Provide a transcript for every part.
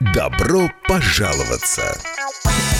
Добро пожаловаться!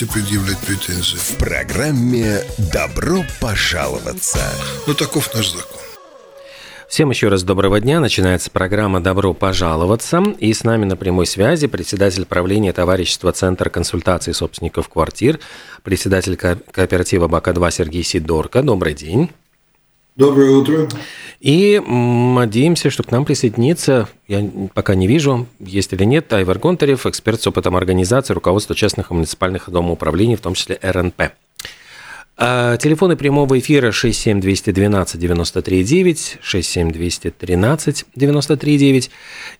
предъявлять претензии? В программе «Добро пожаловаться». Ну, таков наш закон. Всем еще раз доброго дня. Начинается программа «Добро пожаловаться». И с нами на прямой связи председатель правления товарищества Центр консультации собственников квартир, председатель ко- кооператива БАКа-2 Сергей Сидорко. Добрый день. Доброе утро. И надеемся, что к нам присоединится, я пока не вижу, есть или нет, Айвар Гонтарев, эксперт с опытом организации, руководства частных и муниципальных домоуправлений, в том числе РНП. А, Телефоны прямого эфира 67212 93 9, 67213 93 9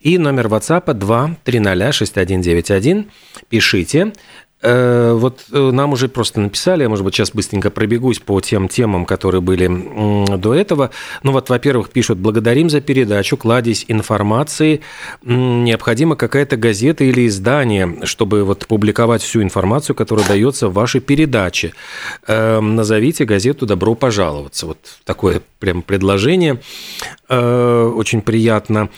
и номер WhatsApp 2 300 6191. Пишите. Э, Вот э, нам уже просто написали, я, может быть, сейчас быстренько пробегусь по тем темам, которые были до этого. Ну вот, во-первых, пишут, благодарим за передачу, кладезь информации. Необходима какая-то газета или издание, чтобы вот публиковать всю информацию, которая дается в вашей передаче. Э, Назовите газету «Добро пожаловаться». Вот такое прям предложение. Э, Очень приятно.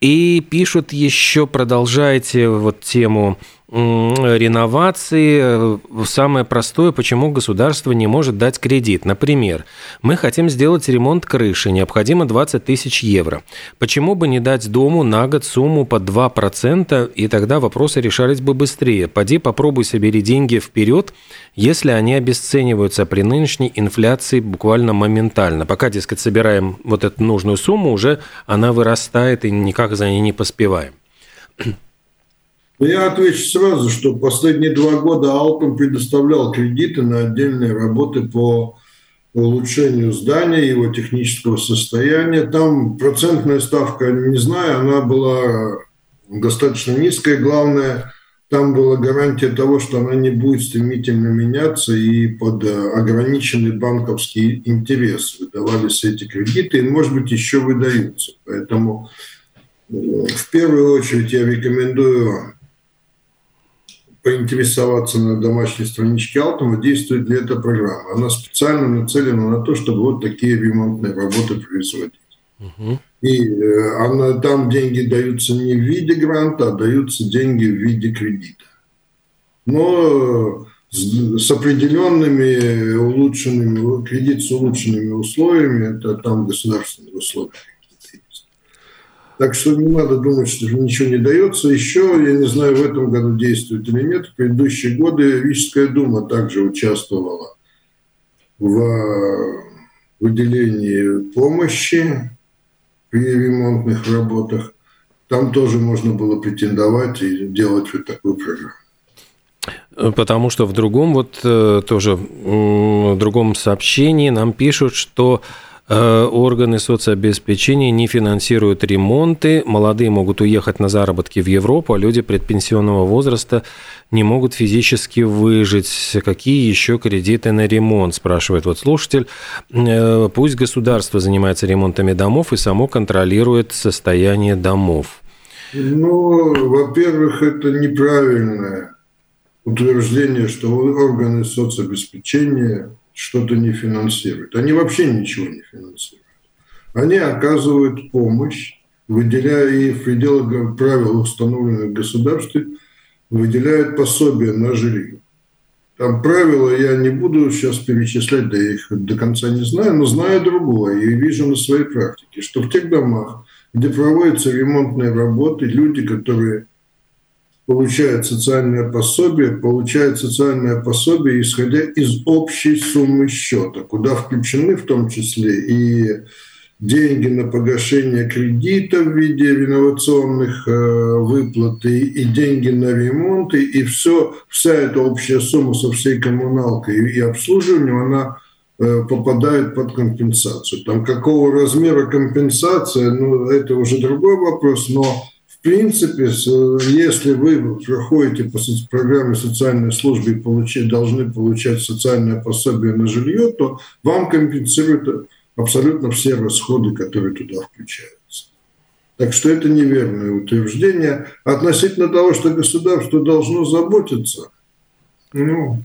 И пишут еще, продолжайте вот тему реновации. Э, Самое простое, почему государство не может дать кредит. Например, мы хотим сделать ремонт крыши, необходимо 20 тысяч евро. Почему бы не дать дому на год сумму по 2%, и тогда вопросы решались бы быстрее. Поди попробуй собери деньги вперед, если они обесцениваются при нынешней инфляции буквально моментально. Пока, дескать, собираем вот эту нужную сумму, уже она вырастает и никак за ней не поспеваем. Ну, Я отвечу сразу, что последние два года Алтум предоставлял кредиты на отдельные работы по улучшению здания, его технического состояния. Там процентная ставка, не знаю, она была достаточно низкая. Главное, там была гарантия того, что она не будет стремительно меняться и под э, ограниченный банковский интерес выдавались эти кредиты, и, может быть, еще выдаются. Поэтому э, в первую очередь я рекомендую поинтересоваться на домашней страничке Алтума, действует ли эта программа. Она специально нацелена на то, чтобы вот такие ремонтные работы производить. И э, она, там деньги даются не в виде гранта, а даются деньги в виде кредита. Но с, с определенными улучшенными, кредит с улучшенными условиями, это там государственные условия. какие-то есть. Так что не надо думать, что ничего не дается. Еще, я не знаю, в этом году действует или нет, в предыдущие годы Рижская дума также участвовала в выделении помощи при ремонтных работах. Там тоже можно было претендовать и делать вот такую программу. Потому что в другом вот э, тоже в другом сообщении нам пишут, что органы соцобеспечения не финансируют ремонты, молодые могут уехать на заработки в Европу, а люди предпенсионного возраста не могут физически выжить. Какие еще кредиты на ремонт, спрашивает вот слушатель. Э, Пусть государство занимается ремонтами домов и само контролирует состояние домов. Ну, во-первых, это неправильное утверждение, что органы соцобеспечения что-то не финансируют. Они вообще ничего не финансируют. Они оказывают помощь, выделяя и в пределах правил, установленных государством, выделяют пособие на жилье. Там правила я не буду сейчас перечислять, да я их до конца не знаю, но знаю другое и вижу на своей практике, что в тех домах, где проводятся ремонтные работы, люди, которые получает социальное пособие, получает социальное пособие, исходя из общей суммы счета, куда включены в том числе и деньги на погашение кредита в виде реновационных э, выплат и, и деньги на ремонт, и, и все, вся эта общая сумма со всей коммуналкой и обслуживанием, она э, попадает под компенсацию. Там какого размера компенсация, ну, это уже другой вопрос, но в принципе, если вы проходите по программе социальной службы и получить, должны получать социальное пособие на жилье, то вам компенсируют абсолютно все расходы, которые туда включаются. Так что это неверное утверждение. Относительно того, что государство должно заботиться, ну,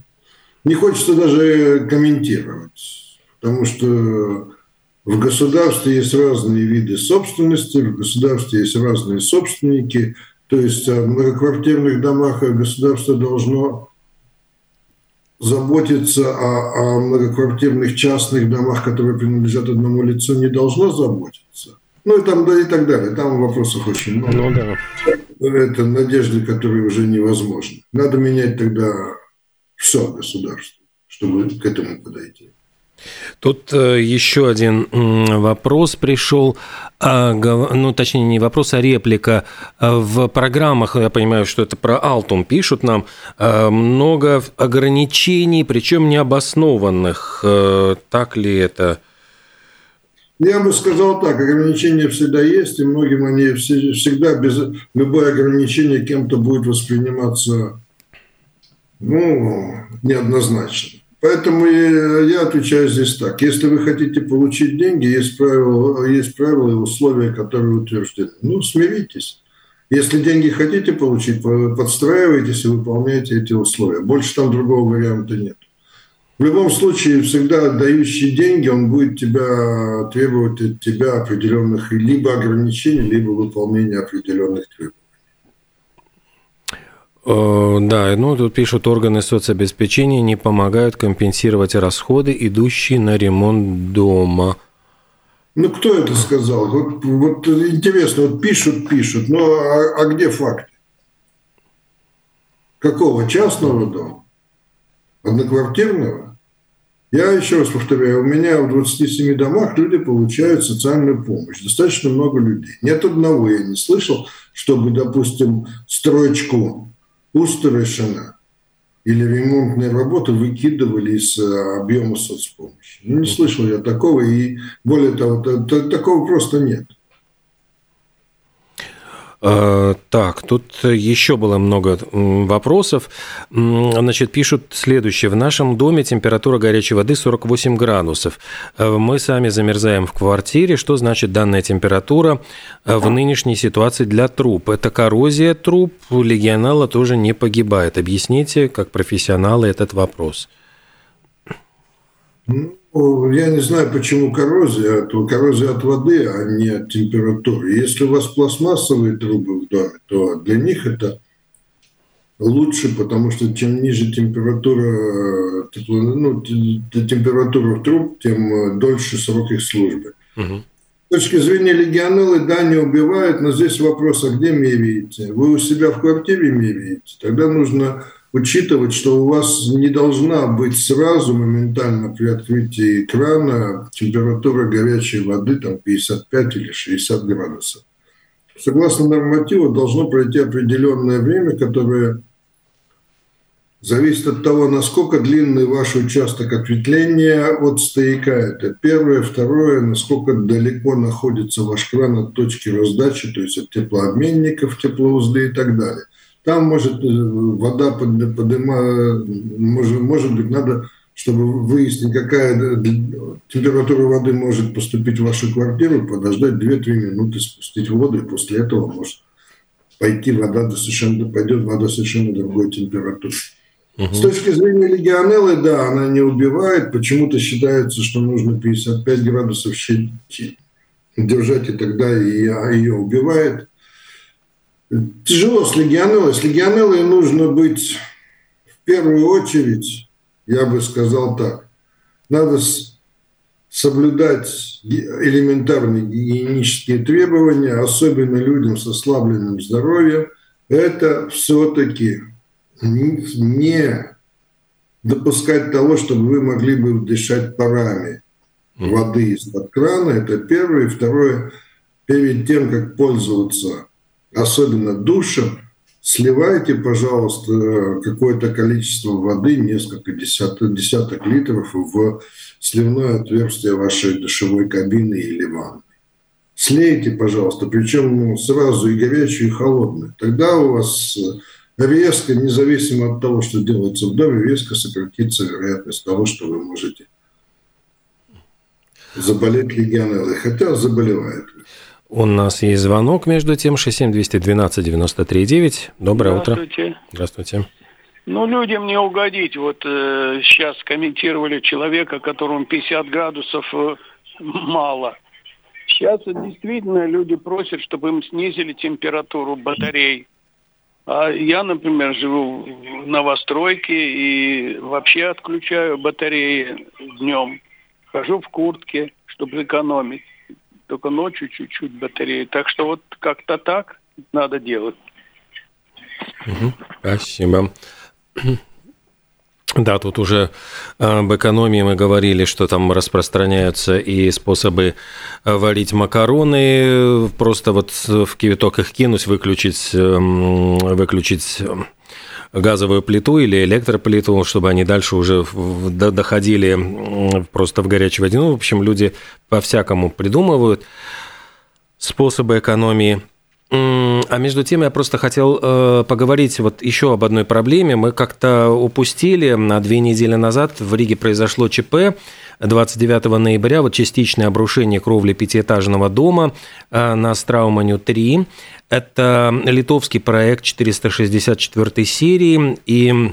не хочется даже комментировать, потому что в государстве есть разные виды собственности, в государстве есть разные собственники. То есть в многоквартирных домах государство должно заботиться о, о многоквартирных частных домах, которые принадлежат одному лицу, не должно заботиться. Ну и там да и так далее. Там вопросов очень много. Ну, да. Это надежды, которые уже невозможны. Надо менять тогда все государство, чтобы к этому подойти. Тут э, еще один вопрос пришел, а, ну, точнее, не вопрос, а реплика. А в программах, я понимаю, что это про Алтум пишут нам, а, много ограничений, причем необоснованных. Э, так ли это? Я бы сказал так, ограничения всегда есть, и многим они всегда без любое ограничение кем-то будет восприниматься ну, неоднозначно. Поэтому я отвечаю здесь так. Если вы хотите получить деньги, есть правила, есть правила и условия, которые утверждены. Ну, смиритесь. Если деньги хотите получить, подстраивайтесь и выполняйте эти условия. Больше там другого варианта нет. В любом случае, всегда дающий деньги, он будет тебя требовать от тебя определенных либо ограничений, либо выполнения определенных требований. Да, ну тут пишут, органы соцобеспечения не помогают компенсировать расходы, идущие на ремонт дома. Ну, кто это сказал? Вот, вот интересно, вот пишут, пишут, но а, а где факты? Какого? Частного дома? Одноквартирного? Я еще раз повторяю, у меня в 27 домах люди получают социальную помощь. Достаточно много людей. Нет одного, я не слышал, чтобы, допустим, строчку устарышена или ремонтные работы выкидывали из э, объема соцпомощи. Ну, не слышал я такого, и более того, такого просто нет. Э, так, тут еще было много вопросов. Значит, пишут следующее. В нашем доме температура горячей воды 48 градусов. Э, мы сами замерзаем в квартире. Что значит данная температура э, в нынешней ситуации для труб? Это коррозия труб, легионала тоже не погибает. Объясните, как профессионалы, этот вопрос. Ну, я не знаю, почему коррозия. То коррозия от воды, а не от температуры. Если у вас пластмассовые трубы в доме, то для них это лучше, потому что чем ниже температура, тепло, ну, температура труб, тем дольше срок их службы. Угу. С точки зрения легионеллы, да, не убивают, но здесь вопрос, а где меряете? Вы у себя в квартире меряете? Тогда нужно учитывать, что у вас не должна быть сразу моментально при открытии крана температура горячей воды там 55 или 60 градусов. Согласно нормативу должно пройти определенное время, которое зависит от того, насколько длинный ваш участок ответвления от стояка. Это первое. Второе, насколько далеко находится ваш кран от точки раздачи, то есть от теплообменников, теплоузды и так далее. Там может э, вода поднимать, может, может быть, надо, чтобы выяснить, какая температура воды может поступить в вашу квартиру, подождать 2-3 минуты, спустить воду, и после этого может пойти вода совершенно, пойдет вода совершенно другой температуры. Угу. С точки зрения легионеллы, да, она не убивает. Почему-то считается, что нужно 55 градусов держать, и тогда ее убивает. Тяжело с легионеллой. С легионеллой нужно быть в первую очередь, я бы сказал так, надо соблюдать элементарные гигиенические требования, особенно людям с ослабленным здоровьем, это все-таки не допускать того, чтобы вы могли бы дышать парами воды из-под крана. Это первое. И второе, перед тем, как пользоваться особенно душем, сливайте, пожалуйста, какое-то количество воды, несколько десяток, десяток литров в сливное отверстие вашей душевой кабины или ванны. Слейте, пожалуйста, причем сразу и горячую, и холодную. Тогда у вас резко, независимо от того, что делается в доме, резко сократится вероятность того, что вы можете заболеть легионеллой, хотя заболевает. У нас есть звонок между тем, 67-212-93-9. Доброе Здравствуйте. утро. Здравствуйте. Ну, людям не угодить. Вот э, сейчас комментировали человека, которому 50 градусов э, мало. Сейчас действительно люди просят, чтобы им снизили температуру батарей. А я, например, живу в новостройке и вообще отключаю батареи днем. Хожу в куртке, чтобы экономить. Только ночью чуть-чуть батареи. Так что вот как-то так надо делать. Угу, спасибо. Да, тут уже об экономии мы говорили, что там распространяются и способы э, варить макароны, просто вот в кипяток их кинуть, выключить, эм, выключить эм, газовую плиту или электроплиту, чтобы они дальше уже доходили просто в горячей воде. Ну, в общем, люди по-всякому придумывают способы экономии – а между тем я просто хотел э, поговорить вот еще об одной проблеме. Мы как-то упустили на две недели назад в Риге произошло ЧП. 29 ноября вот частичное обрушение кровли пятиэтажного дома э, на Страуманю 3. Это литовский проект 464 серии. И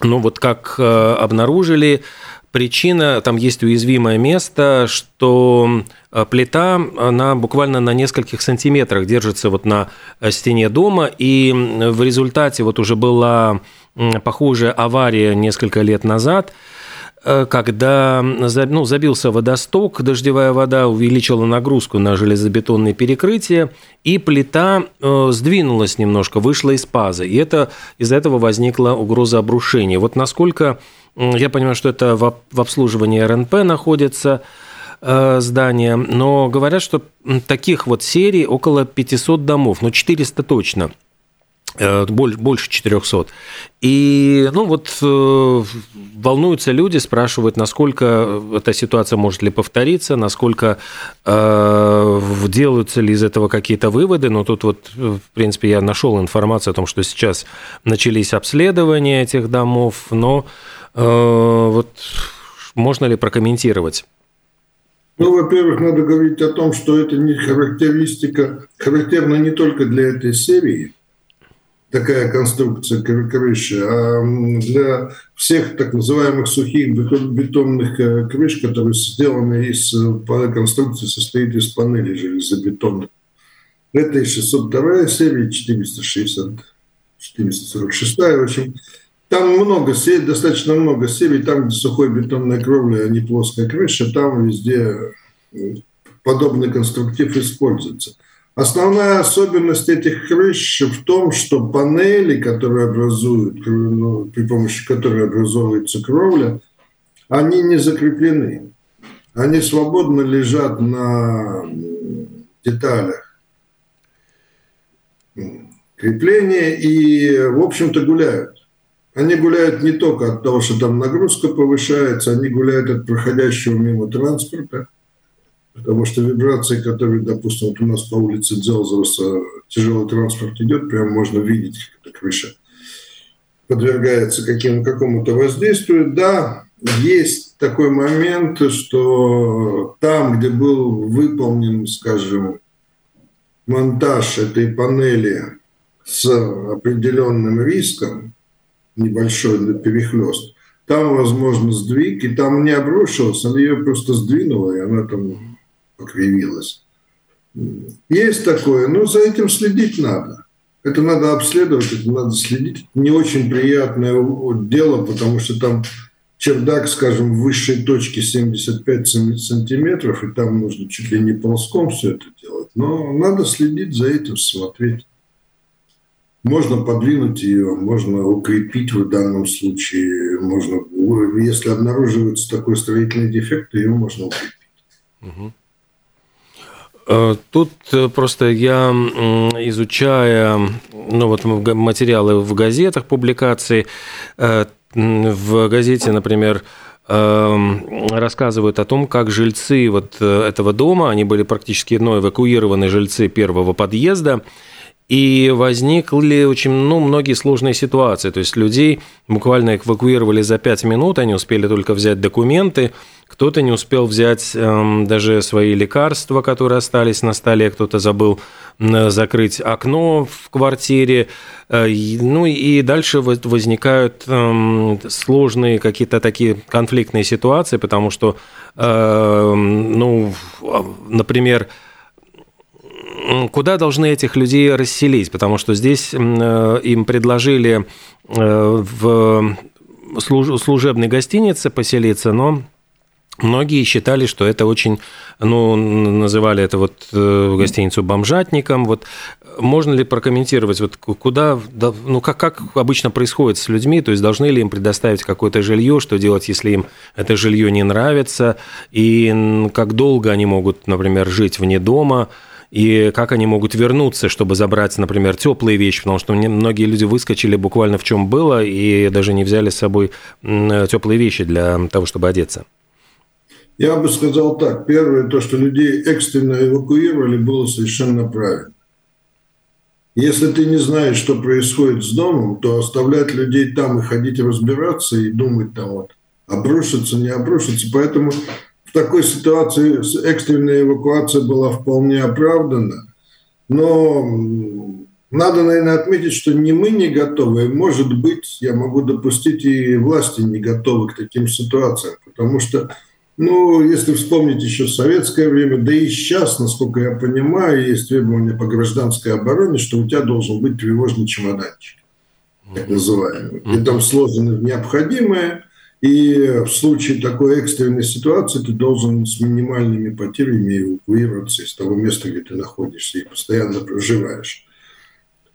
ну вот как э, обнаружили, Причина, там есть уязвимое место, что э, плита, она буквально на нескольких сантиметрах держится вот на э, стене дома, и в результате вот уже была похожая авария несколько лет назад, когда ну, забился водосток, дождевая вода увеличила нагрузку на железобетонные перекрытия, и плита сдвинулась немножко, вышла из пазы. И это, из-за этого возникла угроза обрушения. Вот насколько я понимаю, что это в обслуживании РНП находится э, здание, но говорят, что таких вот серий около 500 домов, ну 400 точно э, больше 400. И, ну, вот э, волнуются люди, спрашивают, насколько эта ситуация может ли повториться, насколько э, делаются ли из этого какие-то выводы. Но тут вот, в принципе, я нашел информацию о том, что сейчас начались обследования этих домов, но Э, вот можно ли прокомментировать? Ну, во-первых, надо говорить о том, что это не характеристика, характерна не только для этой серии, такая конструкция крыши, а для всех так называемых сухих бетонных э, крыш, которые сделаны из э, конструкции, состоит из панелей железобетонных. Это и 602 серия, 460, 446, в общем, там много серий, достаточно много серий, там, где сухой бетонная кровля, а не плоская крыша, там везде э, подобный конструктив используется. Основная особенность этих крыш в том, что панели, которые образуют, ну, при помощи которой образовывается кровля, они не закреплены. Они свободно лежат на деталях крепления и, в общем-то, гуляют. Они гуляют не только от того, что там нагрузка повышается, они гуляют от проходящего мимо транспорта, потому что вибрации, которые, допустим, вот у нас по улице Дзелзовса тяжелый транспорт идет, прям можно видеть, как эта крыша подвергается каким, какому-то воздействию. Да, есть такой момент, что там, где был выполнен, скажем, монтаж этой панели с определенным риском, небольшой перехлест. Там, возможно, сдвиг, и там не обрушилась, она ее просто сдвинула, и она там покривилась. Есть такое, но за этим следить надо. Это надо обследовать, это надо следить. Не очень приятное дело, потому что там чердак, скажем, в высшей точке 75 сантиметров, и там нужно чуть ли не ползком все это делать. Но надо следить за этим, смотреть. можно подвинуть ее, можно укрепить в данном случае, можно, если обнаруживается такой строительный дефект, ее можно укрепить. Э, тут э, просто я, изучая ну, вот материалы в газетах, публикации, э, в газете, например, рассказывают о том, как жильцы вот этого дома, они были практически ну, эвакуированы жильцы первого подъезда, и возникли очень ну, многие сложные ситуации. То есть людей буквально эвакуировали за 5 минут, они успели только взять документы, кто-то не успел взять эм, даже свои лекарства, которые остались на столе, кто-то забыл э, закрыть окно в квартире. Э, ну и дальше возникают э, сложные какие-то такие конфликтные ситуации, потому что, э, ну, например, куда должны этих людей расселить? Потому что здесь э, им предложили э, в служебной гостинице поселиться, но Многие считали, что это очень, ну, называли это вот э, гостиницу бомжатником. Вот можно ли прокомментировать, вот куда, ну, как, как обычно происходит с людьми, то есть должны ли им предоставить какое-то жилье, что делать, если им это жилье не нравится, и как долго они могут, например, жить вне дома, и как они могут вернуться, чтобы забрать, например, теплые вещи, потому что многие люди выскочили буквально в чем было и даже не взяли с собой теплые вещи для того, чтобы одеться. Я бы сказал так. Первое, то, что людей экстренно эвакуировали, было совершенно правильно. Если ты не знаешь, что происходит с домом, то оставлять людей там и ходить разбираться и думать там вот, обрушится, не обрушится. Поэтому в такой ситуации экстренная эвакуация была вполне оправдана. Но надо, наверное, отметить, что не мы не готовы. Может быть, я могу допустить, и власти не готовы к таким ситуациям. Потому что ну, если вспомнить еще советское время, да и сейчас, насколько я понимаю, есть требования по гражданской обороне, что у тебя должен быть тревожный чемоданчик, так называемый. И там сложено необходимое, и в случае такой экстренной ситуации ты должен с минимальными потерями эвакуироваться из того места, где ты находишься и постоянно проживаешь.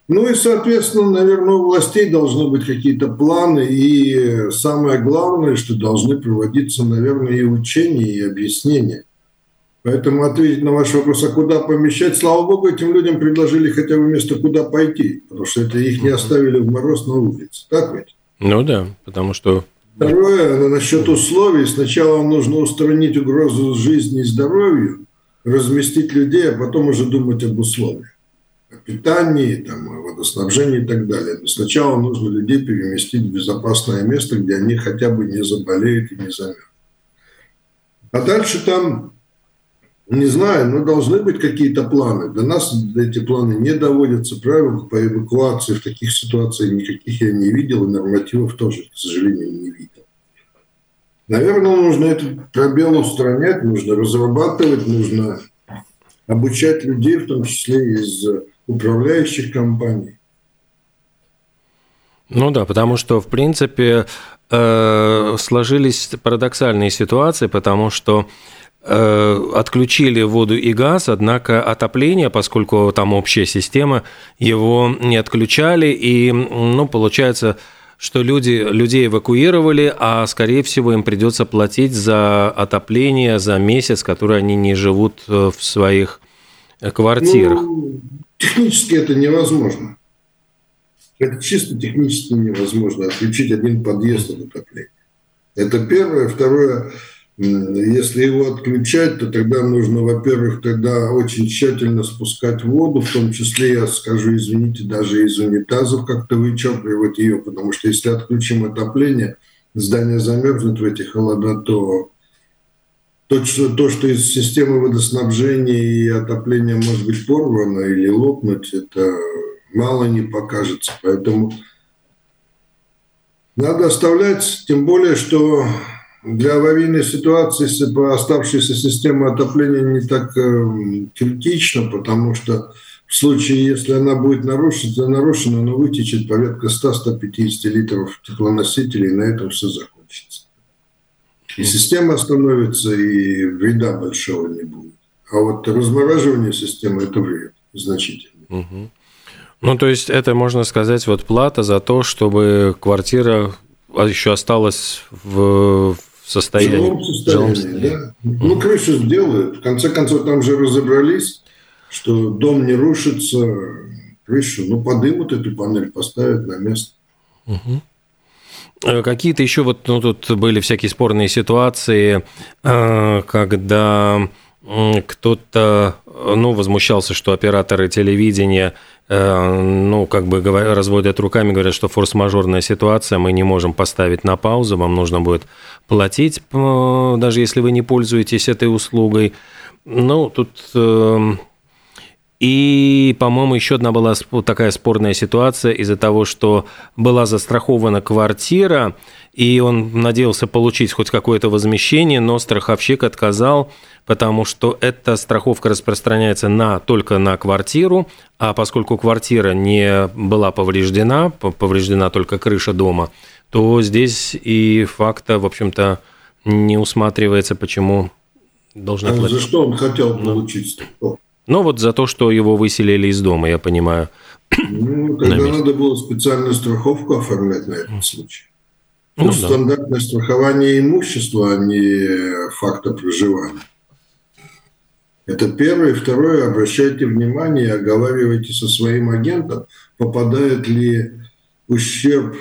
Ну и, соответственно, наверное, у властей должны быть какие-то планы, и самое главное, что должны проводиться, наверное, и учения, и объяснения. Поэтому ответить на ваш вопрос, а куда помещать, слава богу, этим людям предложили хотя бы место, куда пойти, потому что это их не оставили в мороз на улице. Так ведь? Ну да, потому что... Второе, насчет условий. Сначала нужно устранить угрозу жизни и здоровью, разместить людей, а потом уже думать об условиях питании, там, о водоснабжении и так далее. Но сначала нужно людей переместить в безопасное место, где они хотя бы не заболеют и не замерзнут. А дальше там, не знаю, но должны быть какие-то планы. До нас эти планы не доводятся. Правил по эвакуации в таких ситуациях никаких я не видел, и нормативов тоже, к сожалению, не видел. Наверное, нужно этот пробел устранять, нужно разрабатывать, нужно обучать людей, в том числе из управляющих компаний. Ну да, потому что, в принципе, э, сложились парадоксальные ситуации, потому что э, отключили воду и газ, однако отопление, поскольку там общая система, его не отключали, и, ну, получается, что люди, людей эвакуировали, а, скорее всего, им придется платить за отопление за месяц, который они не живут э, в своих квартирах. Ну, Технически это невозможно. Это чисто технически невозможно отключить один подъезд от отопления. Это первое. Второе, если его отключать, то тогда нужно, во-первых, тогда очень тщательно спускать воду, в том числе, я скажу, извините, даже из унитазов как-то вычерпывать ее, потому что если отключим отопление, здание замерзнет в эти холода, то то, что, то, что из системы водоснабжения и отопления может быть порвано или лопнуть, это мало не покажется. Поэтому надо оставлять, тем более, что для аварийной ситуации оставшаяся система отопления не так э, критична, потому что в случае, если она будет нарушена, нарушена она вытечет порядка 100-150 литров теплоносителей, и на этом все закончится. И система остановится, и вреда большого не будет. А вот размораживание системы – это вред значительный. Угу. Ну, то есть это, можно сказать, вот плата за то, чтобы квартира еще осталась в состоянии. В жилом состоянии, жилом... да. Ну, крышу сделают. В конце концов, там же разобрались, что дом не рушится, крышу, ну, подымут эту панель, поставят на место. Угу. Какие-то еще вот, ну, тут были всякие спорные ситуации, э, когда кто-то, ну, возмущался, что операторы телевидения, э, ну, как бы разводят руками, говорят, что форс-мажорная ситуация, мы не можем поставить на паузу, вам нужно будет платить, даже если вы не пользуетесь этой услугой. Ну, тут эм, и, по-моему, еще одна была такая спорная ситуация из-за того, что была застрахована квартира, и он надеялся получить хоть какое-то возмещение, но страховщик отказал, потому что эта страховка распространяется на, только на квартиру, а поскольку квартира не была повреждена, повреждена только крыша дома, то здесь и факта, в общем-то, не усматривается, почему должна а платить. За что он хотел получить страховку? Ну, вот за то, что его выселили из дома, я понимаю. Ну, тогда надо было специальную страховку оформлять на этот случай. Ну, да. стандартное страхование имущества, а не факта проживания. Это первое. Второе, обращайте внимание, оговаривайте со своим агентом, попадает ли ущерб,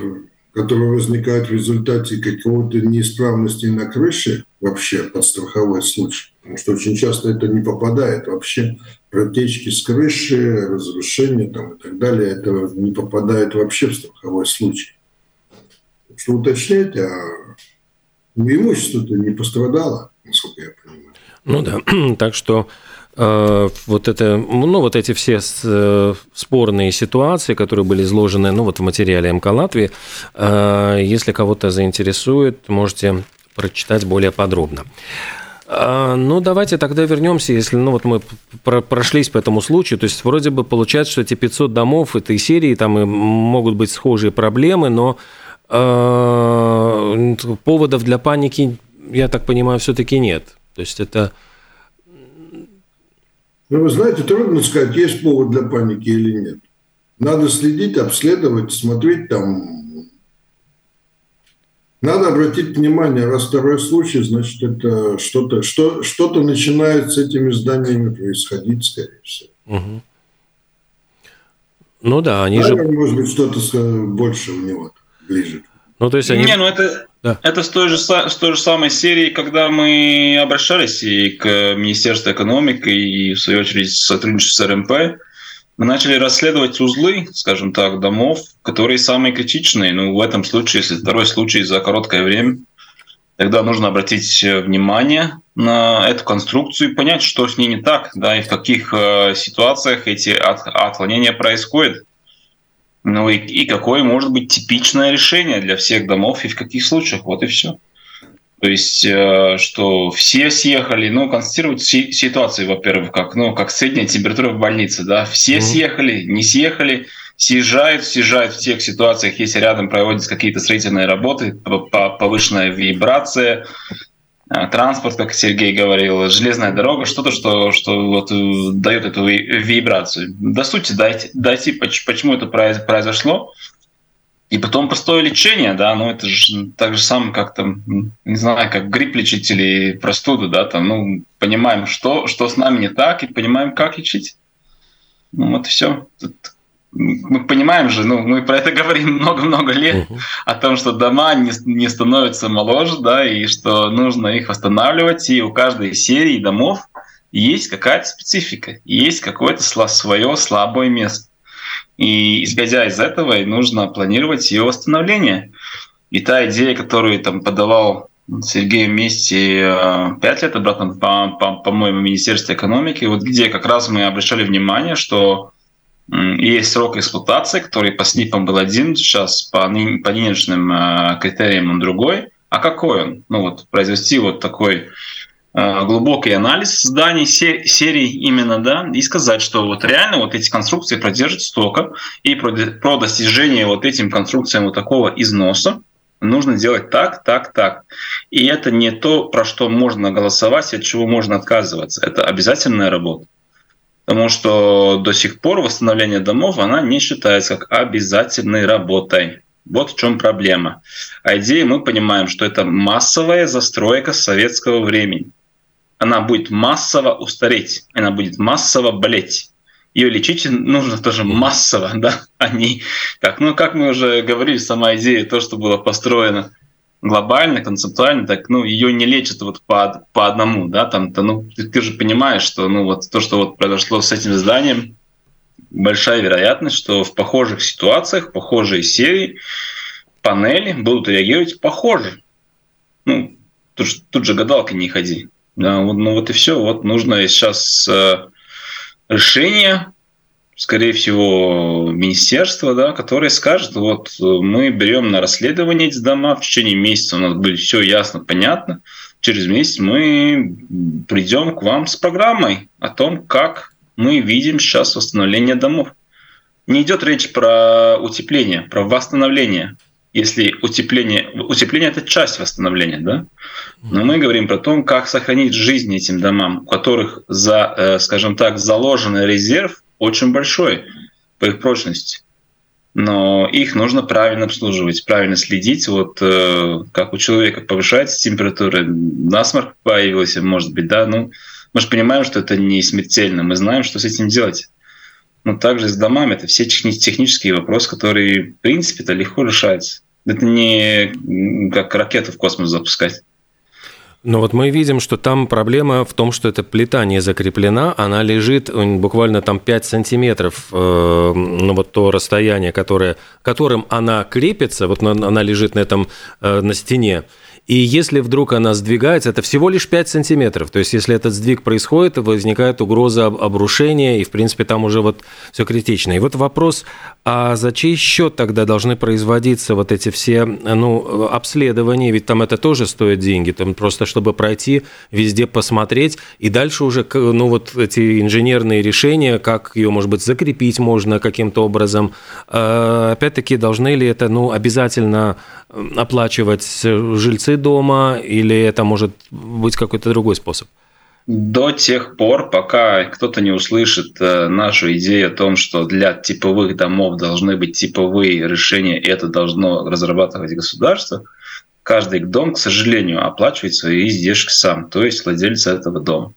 который возникает в результате какого-то неисправности на крыше, вообще под страховой случай. Потому что очень часто это не попадает вообще. Протечки с крыши, разрушения там, и так далее, это не попадает вообще в страховой случай. Что уточнять, а имущество-то не пострадало, насколько я понимаю. Ну да, так что э, вот это, ну вот эти все э, спорные ситуации, которые были изложены, ну вот в материале МК Латвии, э, если кого-то заинтересует, можете прочитать более подробно. А, ну, давайте тогда вернемся, если ну, вот мы прошлись по этому случаю. То есть, вроде бы получается, что эти 500 домов этой серии, там и могут быть схожие проблемы, но э, поводов для паники, я так понимаю, все-таки нет. То есть, это... Ну, вы знаете, трудно сказать, есть повод для паники или нет. Надо следить, обследовать, смотреть там надо обратить внимание, раз второй случай, значит, это что-то что, что начинает с этими зданиями происходить, скорее всего. Угу. Ну да, они Наверное, же... Может быть, что-то больше у него ближе. Ну, то есть они... Не, ну это, да. это с, той же, с той же самой серии, когда мы обращались и к Министерству экономики, и в свою очередь сотрудничество с РМП, мы начали расследовать узлы, скажем так, домов, которые самые критичные. Ну, в этом случае, если второй случай за короткое время, тогда нужно обратить э, внимание на эту конструкцию и понять, что с ней не так, да, и в каких э, ситуациях эти от, отклонения происходят. Ну и, и какое может быть типичное решение для всех домов и в каких случаях. Вот и все. То есть, э, что все съехали, ну, констатировать ситуацию, во-первых, как, ну, как средняя температура в больнице, да, все mm-hmm. съехали, не съехали, съезжают, съезжают в тех ситуациях, если рядом проводятся какие-то строительные работы, повышенная вибрация, э, транспорт, как Сергей говорил, железная дорога, что-то, что, что вот э, дает эту вибрацию. До сути дойти, дойти почему это произошло, и потом простое лечение, да, ну это же так же самое, как там, не знаю, как грипп лечить или простуду, да, там, ну, понимаем, что, что с нами не так, и понимаем, как лечить. Ну вот и все. Тут мы понимаем же, ну, мы про это говорим много-много лет, uh-huh. о том, что дома не, не становятся моложе, да, и что нужно их восстанавливать, и у каждой серии домов есть какая-то специфика, есть какое-то свое слабое место. И исходя из этого, нужно планировать ее восстановление. И та идея, которую там подавал Сергей вместе э, пять лет обратно, по-моему, по, по, по Министерству экономики, вот где как раз мы обращали внимание, что есть срок эксплуатации, который по СНИПам был один, сейчас по, по нынешним э, критериям он другой. А какой он? Ну вот произвести вот такой глубокий анализ зданий серии именно, да, и сказать, что вот реально вот эти конструкции продержат столько, и про, про достижение вот этим конструкциям вот такого износа нужно делать так, так, так. И это не то, про что можно голосовать, от чего можно отказываться. Это обязательная работа. Потому что до сих пор восстановление домов, она не считается как обязательной работой. Вот в чем проблема. А идея мы понимаем, что это массовая застройка советского времени. Она будет массово устареть, она будет массово болеть. Ее лечить нужно тоже массово, да, а не как, ну, как мы уже говорили, сама идея, то, что было построено глобально, концептуально, так, ну, ее не лечат вот по, по одному, да, там-то, ну, ты, ты же понимаешь, что, ну, вот то, что вот произошло с этим зданием, большая вероятность, что в похожих ситуациях, похожие серии, панели будут реагировать похоже. Ну, тут, тут же гадалки не ходи. Ну вот и все. Вот нужно сейчас э, решение, скорее всего, министерства, да, которое скажет, вот мы берем на расследование эти дома, в течение месяца у нас будет все ясно, понятно. Через месяц мы придем к вам с программой о том, как мы видим сейчас восстановление домов. Не идет речь про утепление, про восстановление. Если утепление, утепление это часть восстановления, да? Но мы говорим про то, как сохранить жизнь этим домам, у которых, за, э, скажем так, заложенный резерв очень большой по их прочности. Но их нужно правильно обслуживать, правильно следить. Вот э, как у человека повышается температура, насморк появился, может быть, да, ну, мы же понимаем, что это не смертельно, мы знаем, что с этим делать. Но также с домами это все технические вопросы, которые, в принципе, это легко решаются. Это не как ракету в космос запускать. Но вот мы видим, что там проблема в том, что эта плита не закреплена, она лежит буквально там 5 сантиметров, э, ну вот то расстояние, которое, которым она крепится, вот она лежит на этом, э, на стене, и если вдруг она сдвигается, это всего лишь 5 сантиметров. То есть, если этот сдвиг происходит, возникает угроза обрушения, и, в принципе, там уже вот все критично. И вот вопрос, а за чей счет тогда должны производиться вот эти все ну, обследования? Ведь там это тоже стоит деньги. Там просто, чтобы пройти, везде посмотреть, и дальше уже, ну, вот эти инженерные решения, как ее, может быть, закрепить можно каким-то образом. А, опять-таки, должны ли это, ну, обязательно оплачивать жильцы дома, или это может быть какой-то другой способ? До тех пор, пока кто-то не услышит э, нашу идею о том, что для типовых домов должны быть типовые решения, и это должно разрабатывать государство, каждый дом, к сожалению, оплачивает свои издержки сам, то есть владелец этого дома.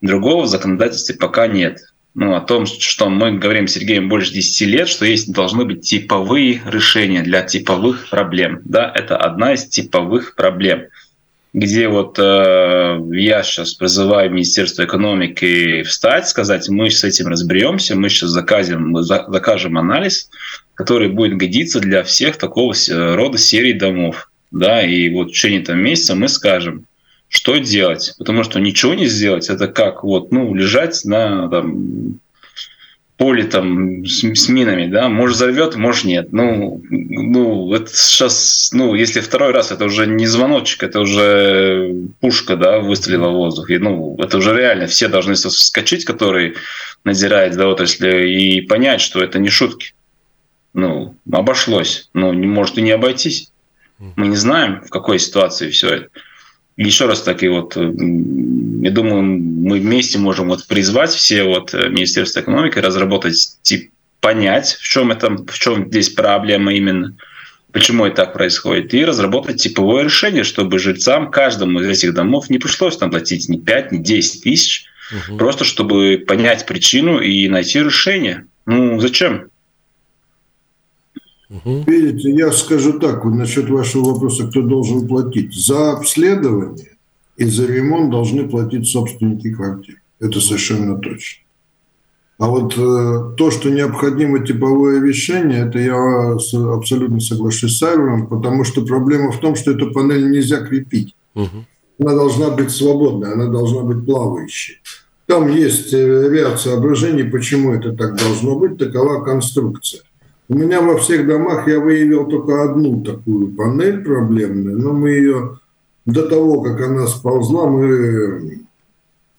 Другого в законодательстве пока нет ну, о том, что мы говорим с Сергеем больше 10 лет, что есть должны быть типовые решения для типовых проблем. Да, это одна из типовых проблем, где вот э, я сейчас призываю Министерство экономики встать, сказать, мы с этим разберемся, мы сейчас закажем, мы закажем анализ, который будет годиться для всех такого рода серий домов. Да, и вот в течение этого месяца мы скажем, что делать? Потому что ничего не сделать, это как вот, ну, лежать на там, поле там с, с минами, да, может взорвет, может нет. Ну, ну, это сейчас, ну, если второй раз, это уже не звоночек, это уже пушка, да, выстрелила в воздух. И, ну, это уже реально все должны вскочить, которые надзирают за отраслью, и понять, что это не шутки. Ну, обошлось. Ну, не может и не обойтись. Мы не знаем, в какой ситуации все это еще раз таки вот, я думаю, мы вместе можем вот призвать все вот э, Министерство экономики разработать тип, понять, в чем это, в чем здесь проблема именно, почему это так происходит, и разработать типовое решение, чтобы жильцам каждому из этих домов не пришлось там платить ни 5, ни 10 тысяч, угу. просто чтобы понять причину и найти решение. Ну, зачем? Угу. Видите, я скажу так, вот насчет вашего вопроса, кто должен платить. За обследование и за ремонт должны платить собственники квартир. Это совершенно точно. А вот э, то, что необходимо типовое вещание, это я абсолютно соглашусь с Айвером, потому что проблема в том, что эту панель нельзя крепить. Угу. Она должна быть свободной, она должна быть плавающей. Там есть э, ряд соображений, почему это так должно быть, такова конструкция. У меня во всех домах я выявил только одну такую панель проблемную, но мы ее до того, как она сползла, мы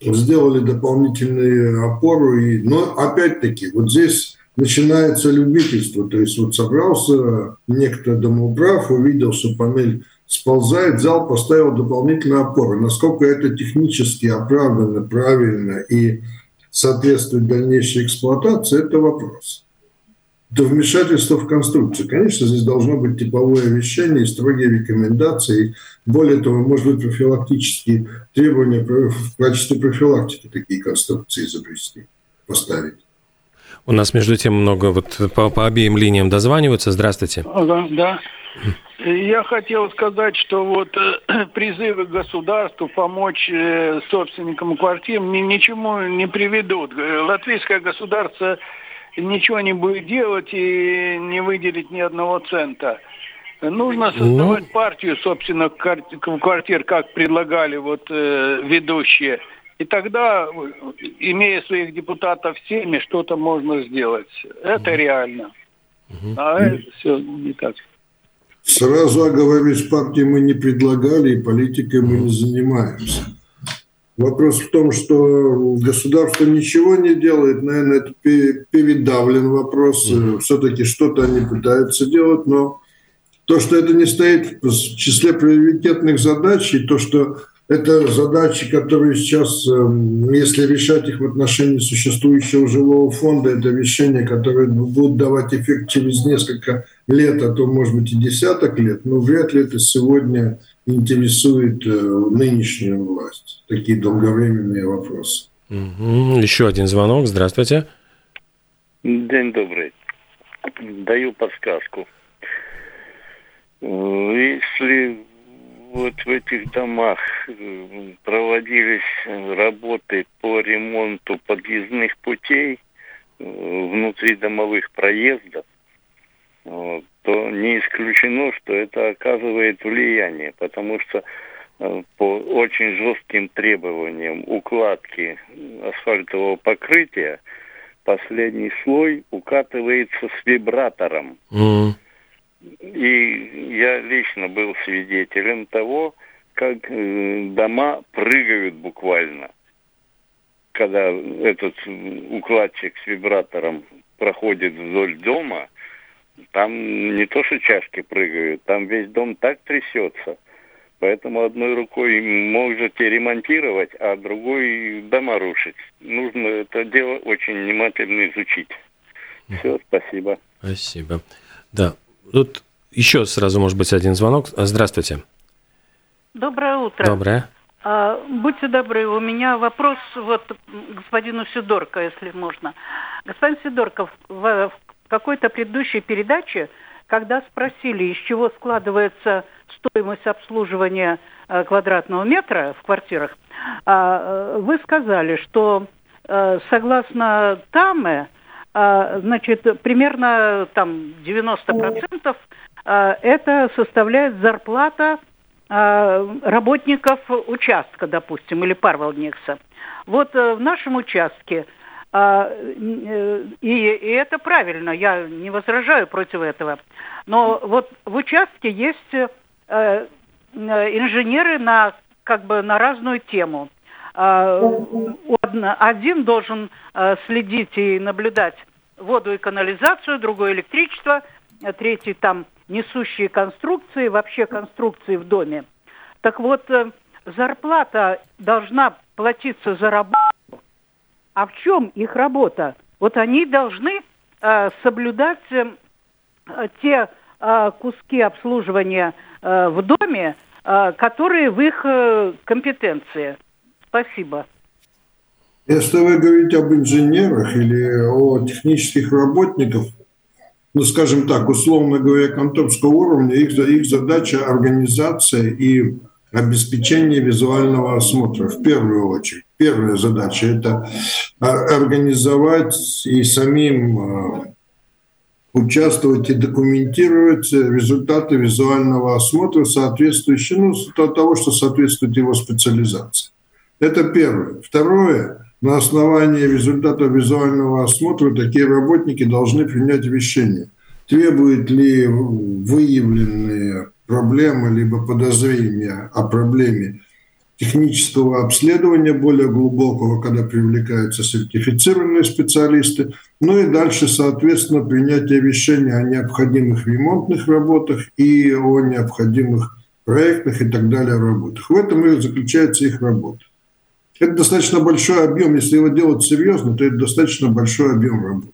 сделали дополнительные опору. И, но опять-таки, вот здесь начинается любительство. То есть вот собрался некто домоуправ, увидел, что панель сползает, взял, поставил дополнительную опору. Насколько это технически оправданно, правильно и соответствует дальнейшей эксплуатации, это вопрос. Это вмешательство в конструкцию. Конечно, здесь должно быть типовое вещание и строгие рекомендации. Более того, может быть, профилактические требования в качестве профилактики такие конструкции изобрести, поставить. У нас, между тем, много вот по, по обеим линиям дозваниваются. Здравствуйте. Ага, да. Я хотел сказать, что вот э, призывы государству помочь э, собственникам квартир ни, ничему не приведут. Э, латвийское государство ничего не будет делать и не выделить ни одного цента. Нужно ну. создавать ну... партию собственных квартир, как предлагали вот э, ведущие – и тогда, имея своих депутатов всеми, что-то можно сделать. Это реально. А это все не так. Сразу оговорюсь, партии мы не предлагали, и политикой мы не занимаемся. Вопрос в том, что государство ничего не делает, наверное, это передавлен вопрос. Все-таки что-то они пытаются делать, но то, что это не стоит в числе приоритетных задач, и то, что это задачи, которые сейчас, эм, если решать их в отношении существующего жилого фонда, это решения, которые будут давать эффект через несколько лет, а то, может быть, и десяток лет, но вряд ли это сегодня интересует э, нынешнюю власть. Такие долговременные вопросы. Угу. Еще один звонок. Здравствуйте. День добрый. Даю подсказку. Если вот в этих домах э, проводились работы по ремонту подъездных путей э, внутри домовых проездов, то не исключено, что это оказывает влияние, потому что э, по очень жестким требованиям укладки асфальтового покрытия последний слой укатывается с вибратором. Mm. И я лично был свидетелем того, как э, дома прыгают буквально. Когда этот укладчик с вибратором проходит вдоль дома, там не то что чашки прыгают, там весь дом так трясется. Поэтому одной рукой можете ремонтировать, а другой дома рушить. Нужно это дело очень внимательно изучить. Все, спасибо. Спасибо. Да, Тут еще сразу, может быть, один звонок. Здравствуйте. Доброе утро. Доброе. А, будьте добры, у меня вопрос вот господину Сидорко, если можно. Господин Сидорков, в, в какой-то предыдущей передаче, когда спросили, из чего складывается стоимость обслуживания э, квадратного метра в квартирах, э, вы сказали, что э, согласно ТАМЭ а, значит, примерно там 90% а, это составляет зарплата а, работников участка, допустим, или парвалникса. Вот в нашем участке, и, и это правильно, я не возражаю против этого, но вот в участке есть э, инженеры на как бы на разную тему. Один должен следить и наблюдать воду и канализацию, другой электричество, а третий там несущие конструкции, вообще конструкции в доме. Так вот, э, зарплата должна платиться за работу. А в чем их работа? Вот они должны э, соблюдать э, те э, куски обслуживания э, в доме, э, которые в их э, компетенции. Спасибо. Если вы говорите об инженерах или о технических работниках, ну, скажем так, условно говоря, конторского уровня, их, их задача организация и обеспечение визуального осмотра в первую очередь. Первая задача – это а, организовать и самим а, участвовать и документировать результаты визуального осмотра, соответствующие, ну, того, что соответствует его специализации. Это первое. Второе на основании результатов визуального осмотра такие работники должны принять решение, требуют ли выявленные проблемы либо подозрения о проблеме технического обследования более глубокого, когда привлекаются сертифицированные специалисты, ну и дальше, соответственно, принятие решения о необходимых ремонтных работах и о необходимых проектных и так далее работах. В этом и заключается их работа. Это достаточно большой объем. Если его делать серьезно, то это достаточно большой объем работы.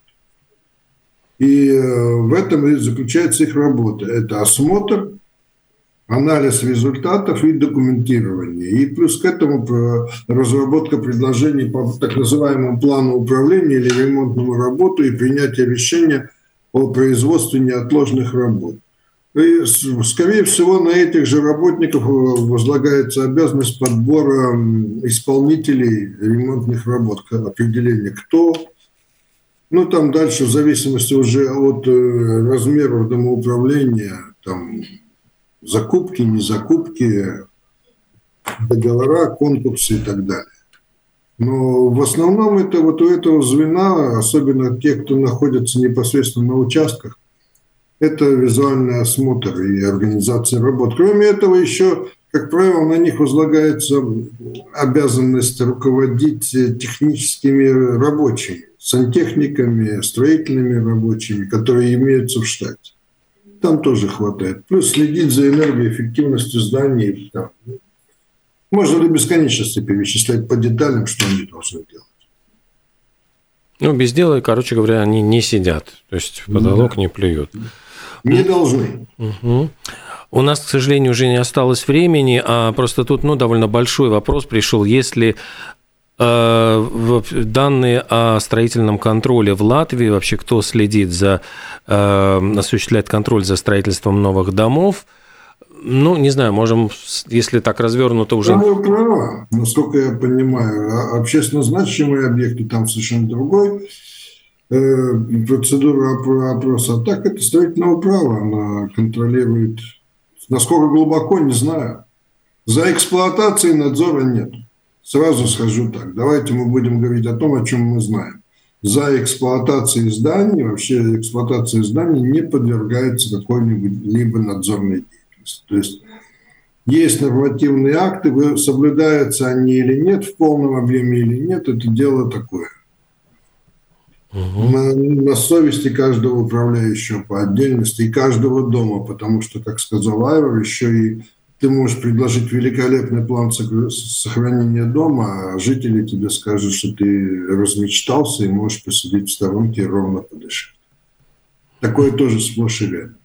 И э, в этом и заключается их работа. Это осмотр, анализ результатов и документирование. И плюс к этому разработка предложений по так называемому плану управления или ремонтному работу и принятие решения о производстве неотложных работ. И, скорее всего, на этих же работников э, возлагается обязанность подбора исполнителей ремонтных работ, определения кто, ну, там дальше, в зависимости уже от э, размеров домоуправления, там, закупки, не закупки, договора, конкурсы и так далее. Но в основном это вот у этого звена, особенно те, кто находится непосредственно на участках, это визуальный осмотр и организация работ. Кроме этого, еще, как правило, на них возлагается обязанность руководить техническими рабочими, сантехниками, строительными рабочими, которые имеются в штате. Там тоже хватает. Плюс следить за энергоэффективностью зданий. Там. Можно до бесконечности перечислять по деталям, что они должны делать. Ну, без дела, короче говоря, они не сидят. То есть в потолок да. не плюют. Не должны. Угу. У нас, к сожалению, уже не осталось времени, а просто тут ну, довольно большой вопрос пришел. Если данные о строительном контроле в Латвии, вообще кто следит за, э, осуществляет контроль за строительством новых домов, ну, не знаю, можем, если так развернуто уже... Вы права, насколько я понимаю. А общественно значимые объекты там совершенно другой Э, процедура опроса. А так это строительного права, она контролирует. Насколько глубоко, не знаю. За эксплуатацией надзора нет. Сразу скажу так. Давайте мы будем говорить о том, о чем мы знаем. За эксплуатацией зданий, вообще эксплуатация зданий не подвергается какой-нибудь либо надзорной деятельности. То есть есть нормативные акты, соблюдаются они или нет, в полном объеме или нет, это дело такое угу. на, на совести каждого управляющего по отдельности и каждого дома, потому что, как сказал Айвор, еще и ты можешь предложить великолепный план сохранения дома, а жители тебе скажут, что ты размечтался и можешь посидеть в сторонке и ровно подышать. Такое тоже сплошь и рядом.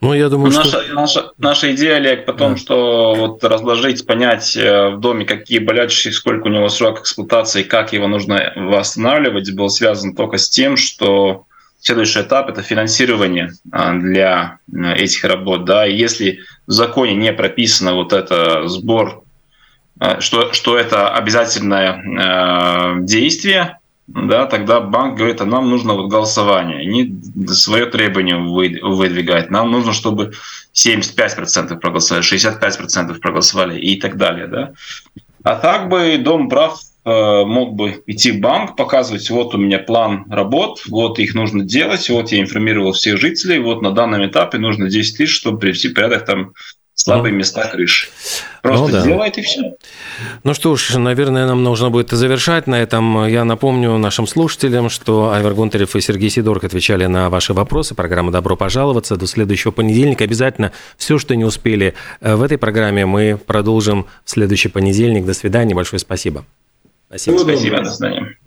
Ну, я думаю, наша, что... наша, наша идея, Олег, потом, да. что вот разложить, понять э, в доме, какие болячки, сколько у него срок эксплуатации, как его нужно восстанавливать, был связан только с тем, что следующий этап – это финансирование а, для э, этих работ. Да? Если в законе не прописано вот это сбор, э, что, что это обязательное действие, да, тогда банк говорит, а нам нужно вот голосование. Они свое требование выдвигают. Нам нужно, чтобы 75% проголосовали, 65% проголосовали и так далее. Да? А так бы Дом прав мог бы идти в банк, показывать, вот у меня план работ, вот их нужно делать, вот я информировал всех жителей, вот на данном этапе нужно 10 тысяч, чтобы привести порядок там слабые ну, места крыши. Просто ну, да. делает и все. Ну что ж, наверное, нам нужно будет завершать на этом. Я напомню нашим слушателям, что Айвар Гонтарев и Сергей Сидорк отвечали на ваши вопросы. Программа «Добро пожаловаться». До следующего понедельника. Обязательно все, что не успели э, в этой программе, мы продолжим в следующий понедельник. До свидания. Большое спасибо. Спасибо. Спасибо. До свидания.